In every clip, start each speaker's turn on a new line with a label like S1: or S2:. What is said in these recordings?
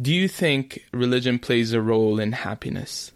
S1: Do you think religion plays a role in happiness?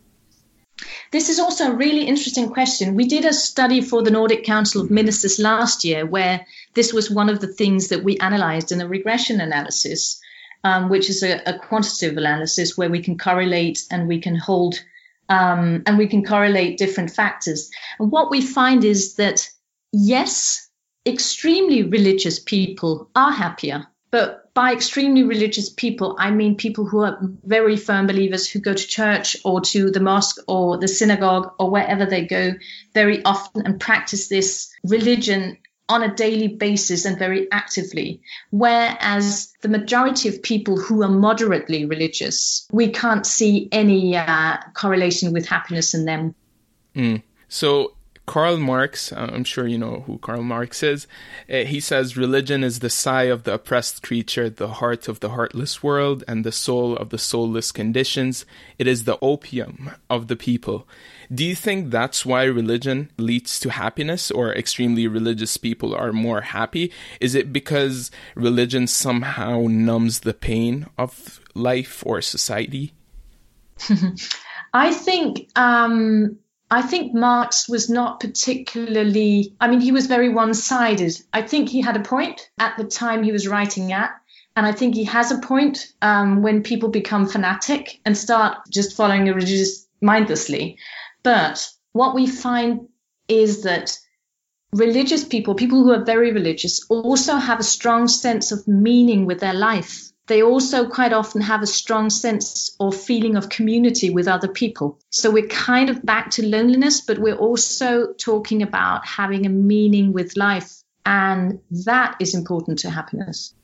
S2: This is also a really interesting question. We did a study for the Nordic Council of Ministers last year where this was one of the things that we analyzed in a regression analysis, um, which is a, a, quantitative analysis where we can correlate and we can hold um, and we can correlate different factors. And what we find is that yes, extremely religious people are happier, but by extremely religious people, I mean people who are very firm believers who go to church or to the mosque or the synagogue or wherever they go very often and practice this religion on a daily basis and very actively. Whereas the majority of people who are moderately religious, we can't see any uh, correlation with happiness in them.
S1: Mm. So Karl Marx, uh, I'm sure you know who Karl Marx is, uh, he says religion is the sigh of the oppressed creature, the heart of the heartless world, and the soul of the soulless conditions. It is the opium of the people. Do you think that's why religion leads to happiness or extremely religious people are more happy? Is it because religion somehow numbs the pain of life or society?
S2: I think um, I think Marx was not particularly, I mean, he was very one sided. I think he had a point at the time he was writing at. And I think he has a point um, when people become fanatic and start just following a religious mindlessly. But what we find is that religious people, people who are very religious, also have a strong sense of meaning with their life they also quite often have a strong sense or feeling of community with other people. So we're kind of back to loneliness, but we're also talking about having a meaning with life. And that is important to happiness.